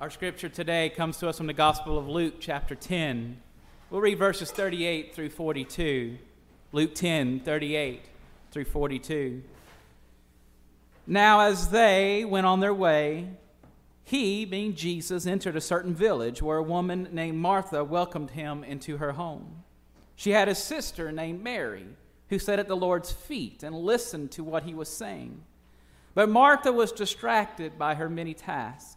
Our scripture today comes to us from the Gospel of Luke, chapter 10. We'll read verses 38 through 42. Luke 10, 38 through 42. Now, as they went on their way, he, being Jesus, entered a certain village where a woman named Martha welcomed him into her home. She had a sister named Mary who sat at the Lord's feet and listened to what he was saying. But Martha was distracted by her many tasks.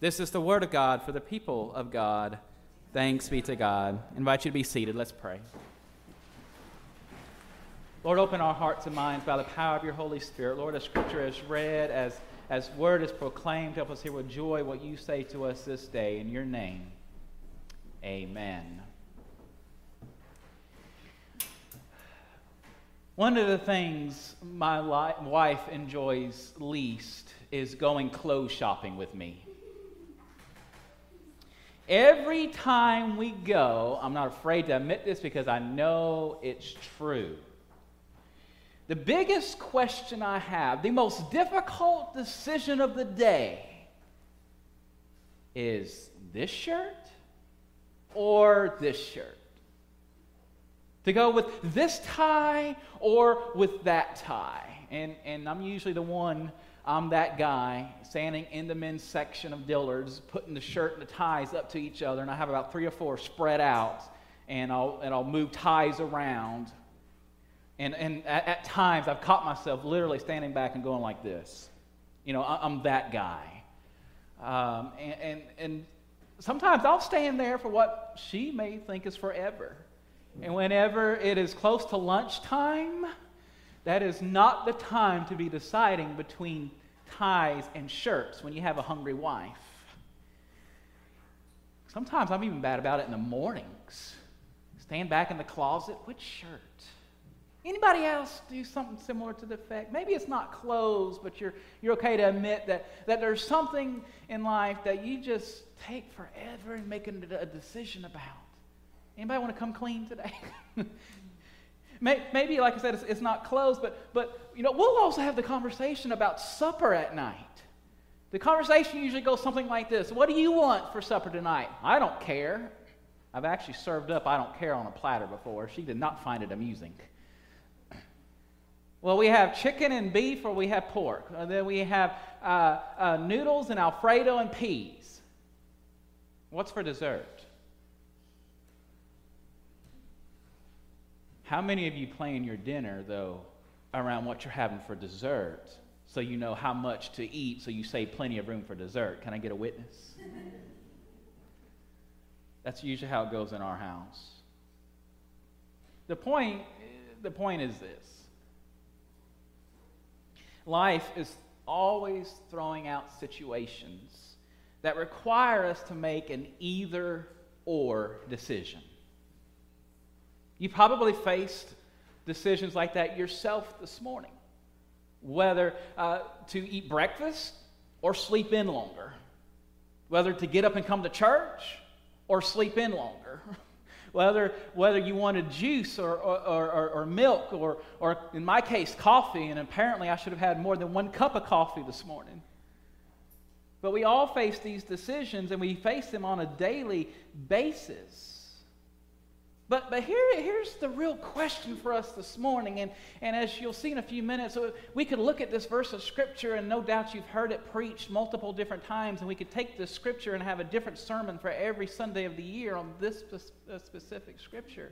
This is the word of God for the people of God. Thanks be to God. I invite you to be seated. Let's pray. Lord, open our hearts and minds by the power of your Holy Spirit. Lord, as scripture is read, as, as word is proclaimed, help us hear with joy what you say to us this day. In your name, amen. One of the things my li- wife enjoys least is going clothes shopping with me. Every time we go, I'm not afraid to admit this because I know it's true. The biggest question I have, the most difficult decision of the day, is this shirt or this shirt? to go with this tie or with that tie. And, and I'm usually the one, I'm that guy standing in the men's section of Dillard's, putting the shirt and the ties up to each other. And I have about three or four spread out, and I'll, and I'll move ties around. And, and at, at times, I've caught myself literally standing back and going like this. You know, I, am that guy. Um, and, and, and sometimes I'll stand there for what she may think is forever. And whenever it is close to lunchtime, that is not the time to be deciding between ties and shirts when you have a hungry wife. Sometimes I'm even bad about it in the mornings. Stand back in the closet, which shirt? Anybody else do something similar to the effect? Maybe it's not clothes, but you're, you're okay to admit that, that there's something in life that you just take forever in making a decision about. Anybody want to come clean today? Maybe, like I said, it's, it's, not closed, but, but you know, we'll also have the conversation about supper at night. The conversation usually goes something like this What do you want for supper tonight? I don't care. I've actually served up I don't care on a platter before. She did not find it amusing. Well, we have chicken and beef, or we have pork. And then we have uh, uh, noodles and Alfredo and peas. What's for dessert? How many of you plan your dinner, though, around what you're having for dessert so you know how much to eat so you save plenty of room for dessert? Can I get a witness? That's usually how it goes in our house. The point, the point is this life is always throwing out situations that require us to make an either or decision. You probably faced decisions like that yourself this morning, whether uh, to eat breakfast or sleep in longer, whether to get up and come to church or sleep in longer. whether, whether you wanted juice or, or, or, or, milk, or, or in my case, coffee, and apparently I should have had more than one cup of coffee this morning. But we all face these decisions and we face them on a daily basis. But, but here, here's the real question for us this morning. And, and as you'll see in a few minutes, we could look at this verse of Scripture, and no doubt you've heard it preached multiple different times. And we could take this Scripture and have a different sermon for every Sunday of the year on this uh, specific Scripture.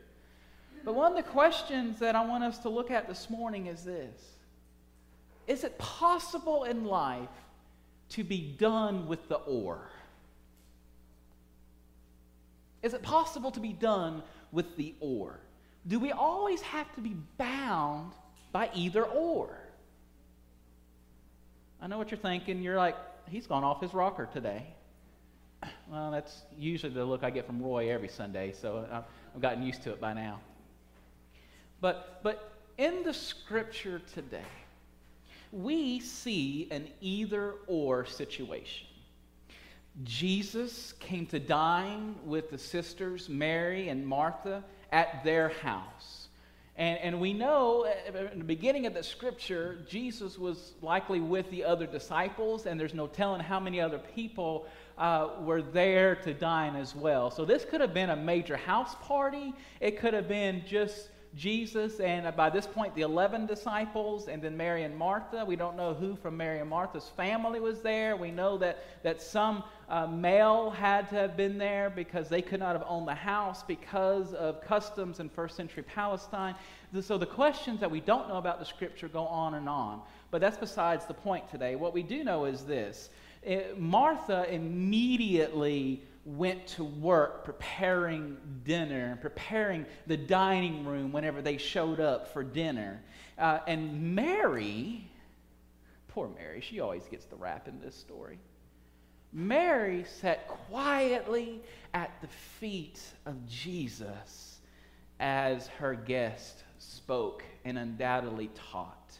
But one of the questions that I want us to look at this morning is this Is it possible in life to be done with the or? Is it possible to be done with the or? Do we always have to be bound by either or? I know what you're thinking. You're like, he's gone off his rocker today. Well, that's usually the look I get from Roy every Sunday, so I've gotten used to it by now. But, but in the scripture today, we see an either or situation. Jesus came to dine with the sisters Mary and Martha at their house. And, and we know uh, in the beginning of the scripture, Jesus was likely with the other disciples, and there's no telling how many other people uh, were there to dine as well. So this could have been a major house party. It could have been just Jesus and by this point the 11 disciples and then Mary and Martha. We don't know who from Mary and Martha's family was there. We know that, that some uh, male had to have been there because they could not have owned the house because of customs in first century Palestine. So the questions that we don't know about the scripture go on and on. But that's besides the point today. What we do know is this Martha immediately went to work preparing dinner, and preparing the dining room whenever they showed up for dinner. Uh, and Mary, poor Mary, she always gets the rap in this story. Mary sat quietly at the feet of Jesus as her guest spoke and undoubtedly taught.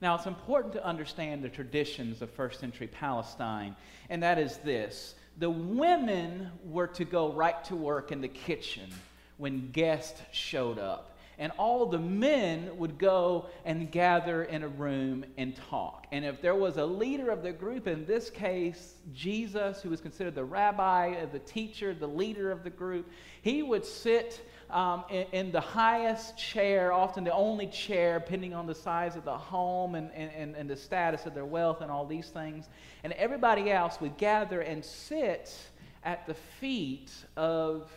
Now, it's important to understand the traditions of first century Palestine, and that is this the women were to go right to work in the kitchen when guests showed up. And all the men would go and gather in a room and talk. And if there was a leader of the group, in this case, Jesus, who was considered the rabbi, the teacher, the leader of the group, he would sit um, in, in, the highest chair, often the only chair, depending on the size of the home and, and, and the status of their wealth and all these things. And everybody else would gather and sit at the feet of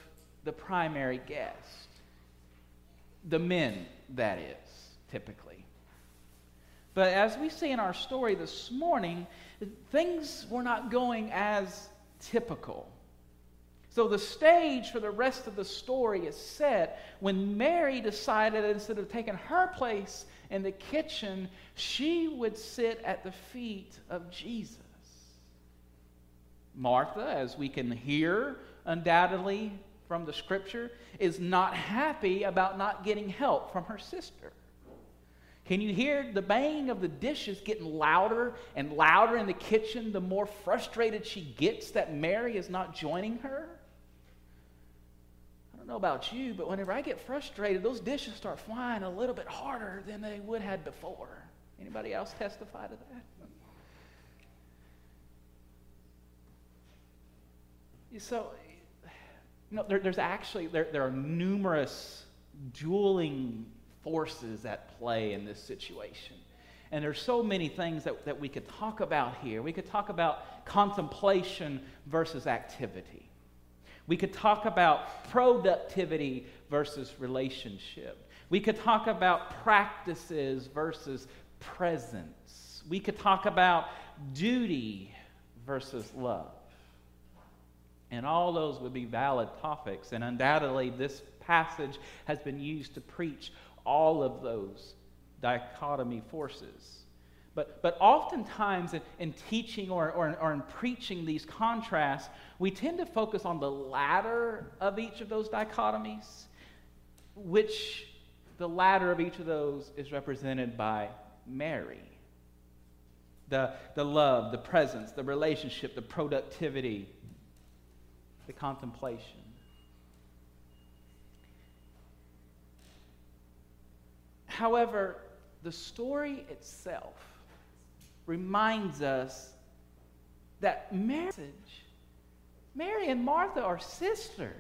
the primary guest. The men, that is, typically. But as we see in our story this morning, things were not going as typical. So the stage for the rest of the story is set when Mary decided instead of taking her place in the kitchen, she would sit at the feet of Jesus. Martha, as we can hear undoubtedly from the scripture, is not happy about not getting help from her sister. Can you hear the banging of the dishes getting louder and louder in the kitchen the more frustrated she gets that Mary is not joining her? I don't know about you, but whenever I get frustrated, those dishes start flying a little bit harder than they would had before. Anybody else testify to that? So, know, there, there's actually there, there are numerous dueling forces at play in this situation. And there's so many things that, that we could talk about here. We could talk about contemplation versus activity. We could talk about productivity versus relationship. We could talk about practices versus presence. We could talk about duty versus love. And all those would be valid topics. And undoubtedly, this passage has been used to preach all of those dichotomy forces. But, but oftentimes in, in teaching or, or, or in preaching these contrasts, we tend to focus on the latter of each of those dichotomies, which the latter of each of those is represented by Mary. The, the love, the presence, the relationship, the productivity, the contemplation. However, the story itself reminds us that marriage, Mary and Martha are sisters.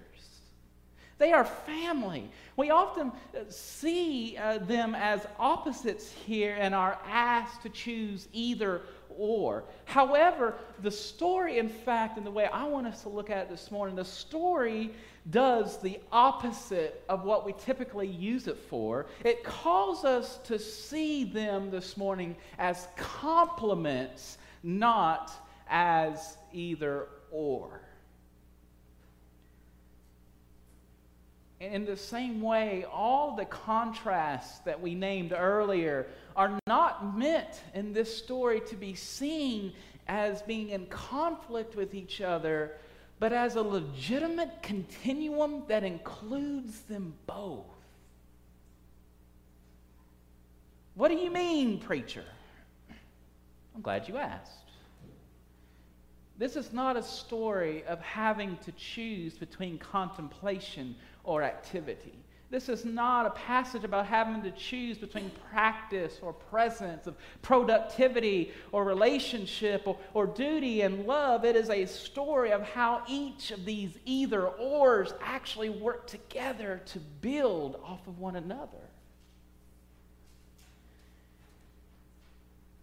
They are family. We often uh, see uh, them as opposites here and are asked to choose either or. However, the story, in fact, in the way I want us to look at it this morning, the story does the opposite of what we typically use it for. It calls us to see them this morning as complements, not as either or. In the same way, all the contrasts that we named earlier are not meant in this story to be seen as being in conflict with each other, but as a legitimate continuum that includes them both. What do you mean, preacher? I'm glad you asked. This is not a story of having to choose between contemplation or activity. This is not a passage about having to choose between practice or presence, of productivity or relationship or, or duty and love. It is a story of how each of these either ors actually work together to build off of one another.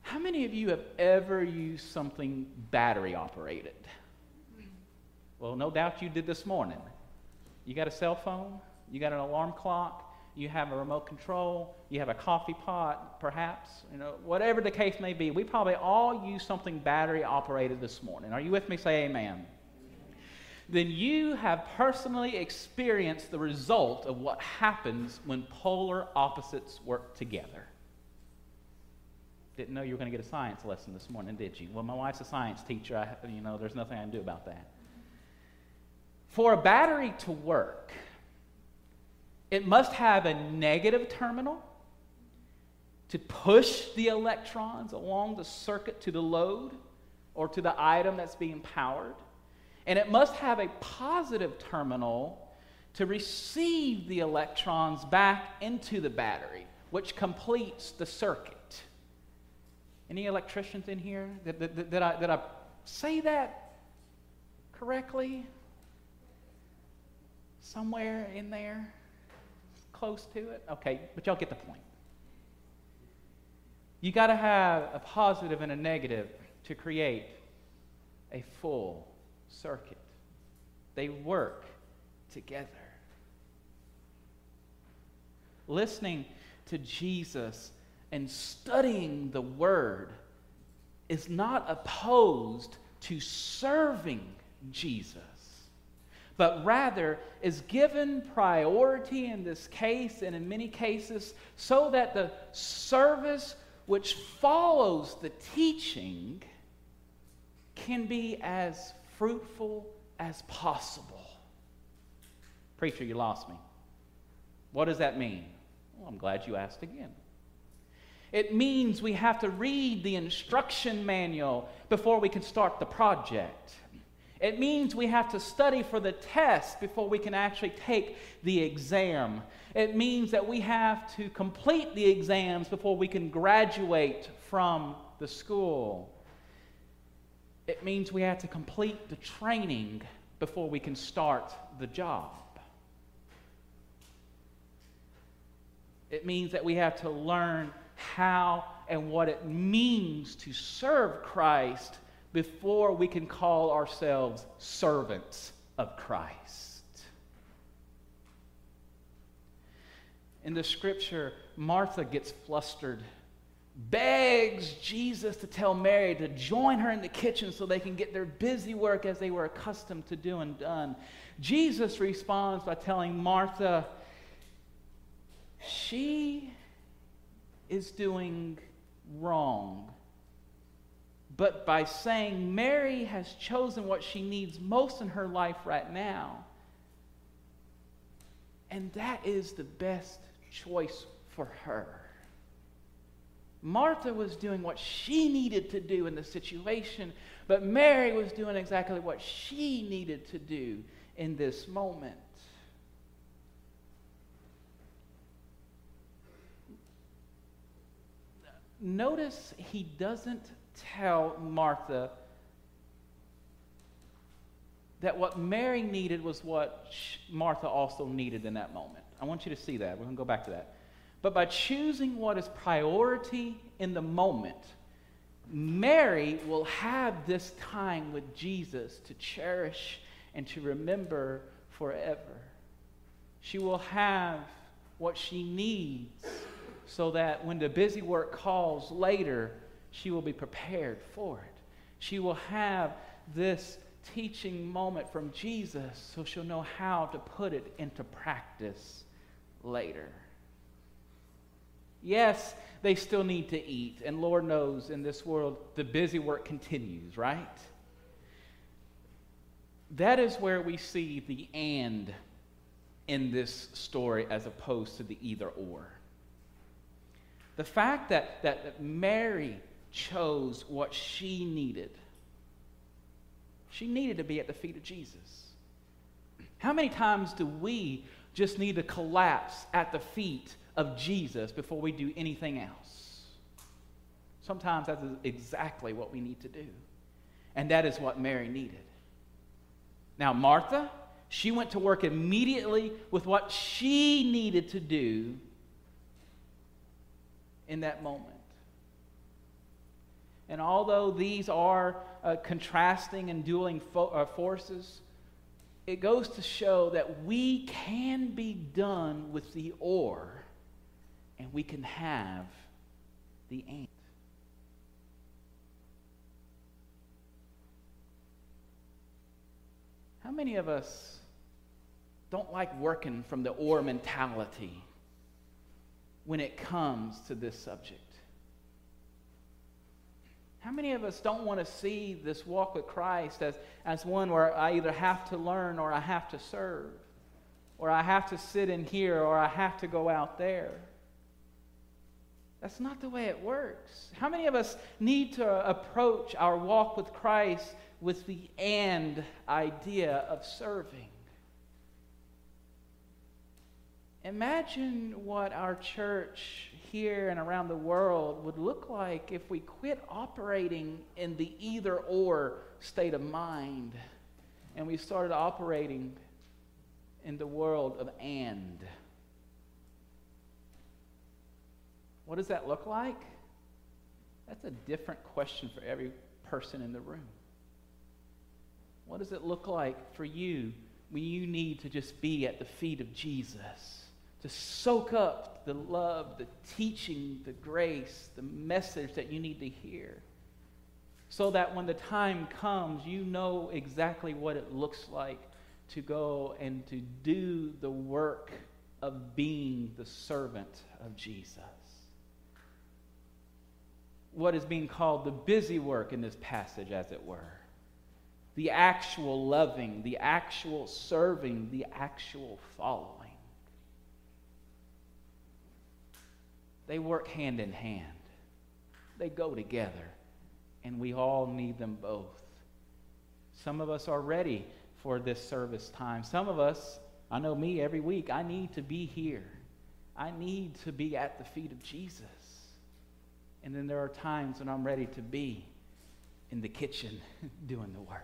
How many of you have ever used something battery operated? Well, no doubt you did this morning. You got a cell phone? You got an alarm clock, you have a remote control, you have a coffee pot, perhaps, you know, whatever the case may be. We probably all use something battery operated this morning. Are you with me? Say amen. Then you have personally experienced the result of what happens when polar opposites work together. Didn't know you were going to get a science lesson this morning, did you? Well, my wife's a science teacher. I, you know, there's nothing I can do about that. For a battery to work, it must have a negative terminal to push the electrons along the circuit to the load or to the item that's being powered. And it must have a positive terminal to receive the electrons back into the battery, which completes the circuit. Any electricians in here? Did, did, did, I, did I say that correctly? Somewhere in there? close to it? Okay, but y'all get the point. You got to have a positive and a negative to create a full circuit. They work together. Listening to Jesus and studying the Word is not opposed to serving Jesus but rather is given priority in this case and in many cases so that the service which follows the teaching can be as fruitful as possible. Preacher, you lost me. What does that mean? Well, I'm glad you asked again. It means we have to read the instruction manual before we can start the project. It means we have to study for the test before we can actually take the exam. It means that we have to complete the exams before we can graduate from the school. It means we have to complete the training before we can start the job. It means that we have to learn how and what it means to serve Christ before we can call ourselves servants of Christ. In the scripture, Martha gets flustered, begs Jesus to tell Mary to join her in the kitchen so they can get their busy work as they were accustomed to doing done. Jesus responds by telling Martha, she is doing wrong but by saying Mary has chosen what she needs most in her life right now. And that is the best choice for her. Martha was doing what she needed to do in the situation, but Mary was doing exactly what she needed to do in this moment. Notice he doesn't tell Martha that what Mary needed was what Martha also needed in that moment. I want you to see that. We're going to go back to that. But by choosing what is priority in the moment, Mary will have this time with Jesus to cherish and to remember forever. She will have what she needs so that when the busy work calls later, she will be prepared for it. She will have this teaching moment from Jesus so she'll know how to put it into practice later. Yes, they still need to eat. And Lord knows in this world, the busy work continues, right? That is where we see the and in this story as opposed to the either or. The fact that, that Mary chose what she needed. She needed to be at the feet of Jesus. How many times do we just need to collapse at the feet of Jesus before we do anything else? Sometimes that's exactly what we need to do. And that is what Mary needed. Now, Martha, she went to work immediately with what she needed to do in that moment. And although these are uh, contrasting and dueling fo- uh, forces, it goes to show that we can be done with the or and we can have the and. How many of us don't like working from the or mentality when it comes to this subject? How many of us don't want to see this walk with Christ as, as one where I either have to learn or I have to serve, or I have to sit in here or I have to go out there? That's not the way it works. How many of us need to approach our walk with Christ with the and idea of serving? Imagine what our church here and around the world would look like if we quit operating in the either or state of mind and we started operating in the world of and. What does that look like? That's a different question for every person in the room. What does it look like for you when you need to just be at the feet of Jesus? To soak up the love, the teaching, the grace, the message that you need to hear. So that when the time comes, you know exactly what it looks like to go and to do the work of being the servant of Jesus. What is being called the busy work in this passage, as it were. The actual loving, the actual serving, the actual following. They work hand in hand, they go together, and we all need them both. Some of us are ready for this service time. Some of us, I know me every week, I need to be here. I need to be at the feet of Jesus. And then there are times when I'm ready to be in the kitchen doing the work.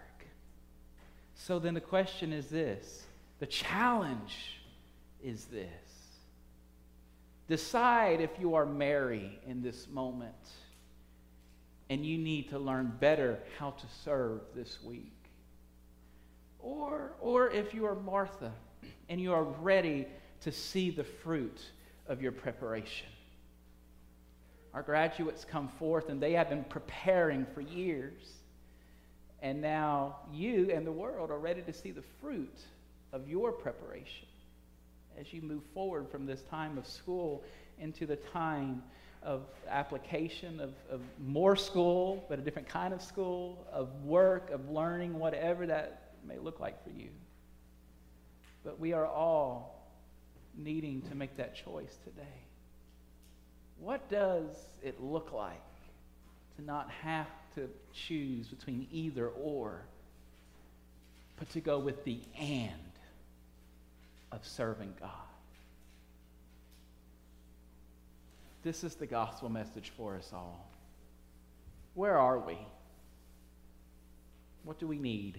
So then the question is this the challenge is this Decide if you are Mary in this moment and you need to learn better how to serve this week. Or, or if you are Martha and you are ready to see the fruit of your preparation. Our graduates come forth and they have been preparing for years. And now you and the world are ready to see the fruit of your preparation as you move forward from this time of school into the time of application of, of more school, but a different kind of school, of work, of learning, whatever that may look like for you. But we are all needing to make that choice today. What does it look like to not have to choose between either or, but to go with the and? Of serving God. This is the gospel message for us all. Where are we? What do we need?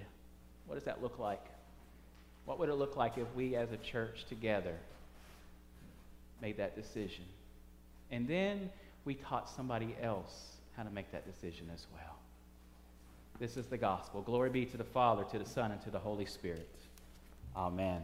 What does that look like? What would it look like if we as a church together made that decision? And then we taught somebody else how to make that decision as well. This is the gospel. Glory be to the Father, to the Son, and to the Holy Spirit. Amen.